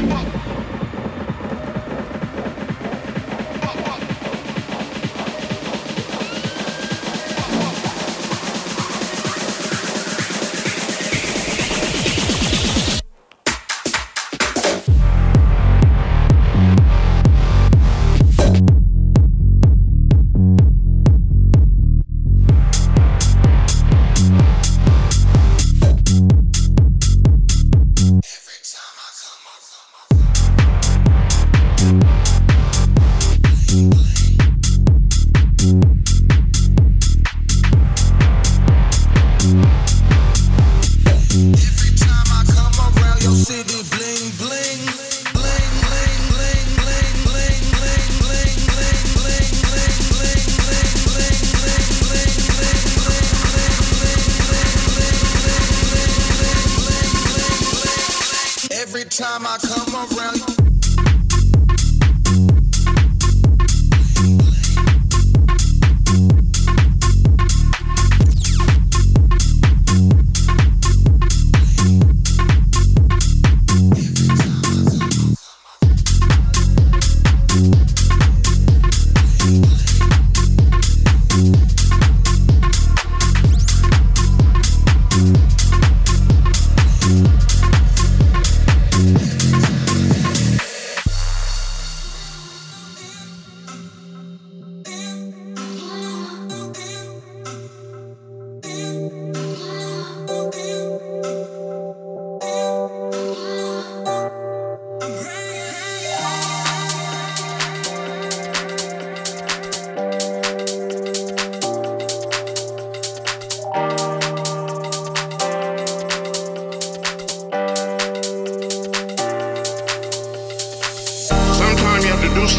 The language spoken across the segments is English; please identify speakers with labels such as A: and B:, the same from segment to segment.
A: Contact. every time I come around.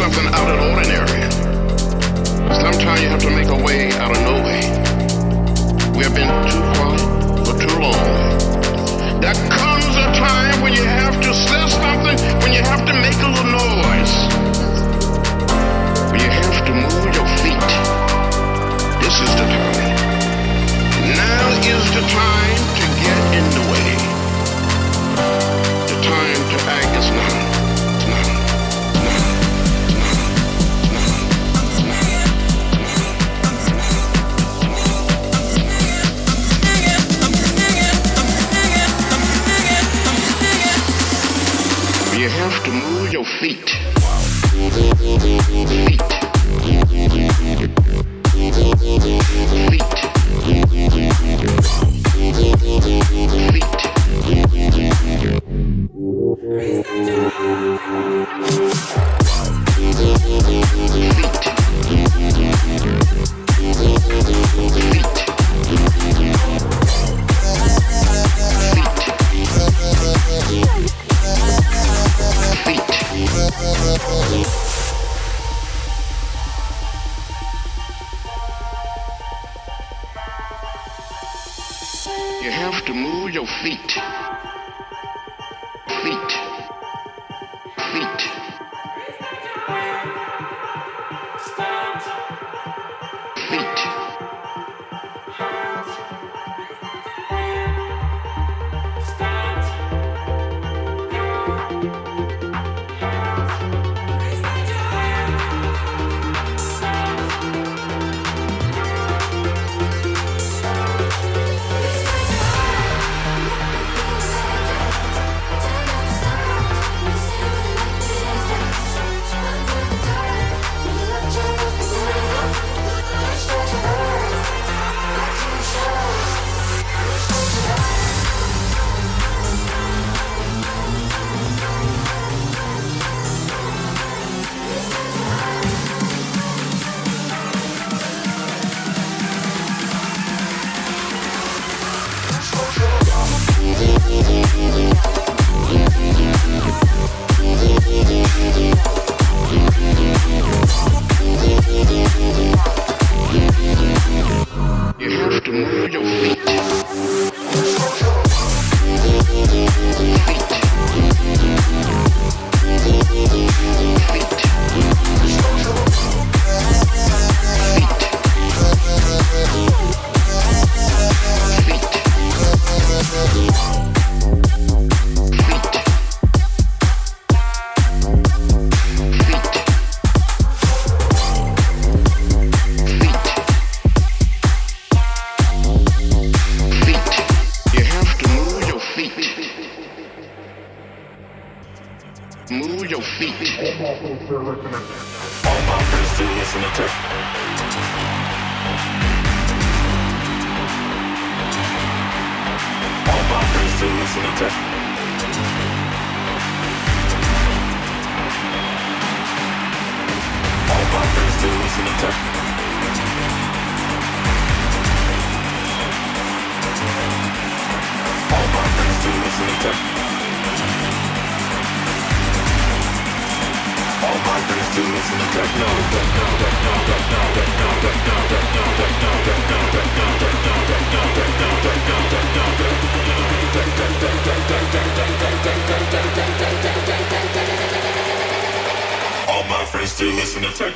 B: something out of the ordinary. Sometimes you have to make a way out of no way. We have been too quiet for too long. There comes a time when you have to say something, when you have to make a little noise, when you have to move your feet. This is the time. Now is the time to get in the way. You have to move your feet. Feet. Feet.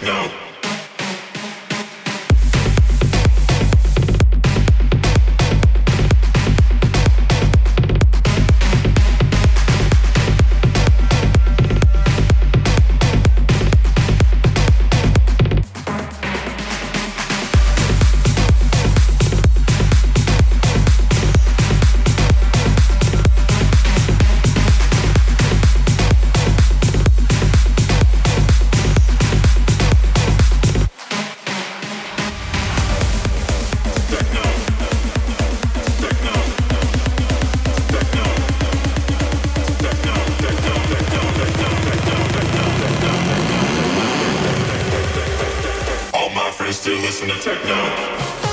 C: No. still listen to techno.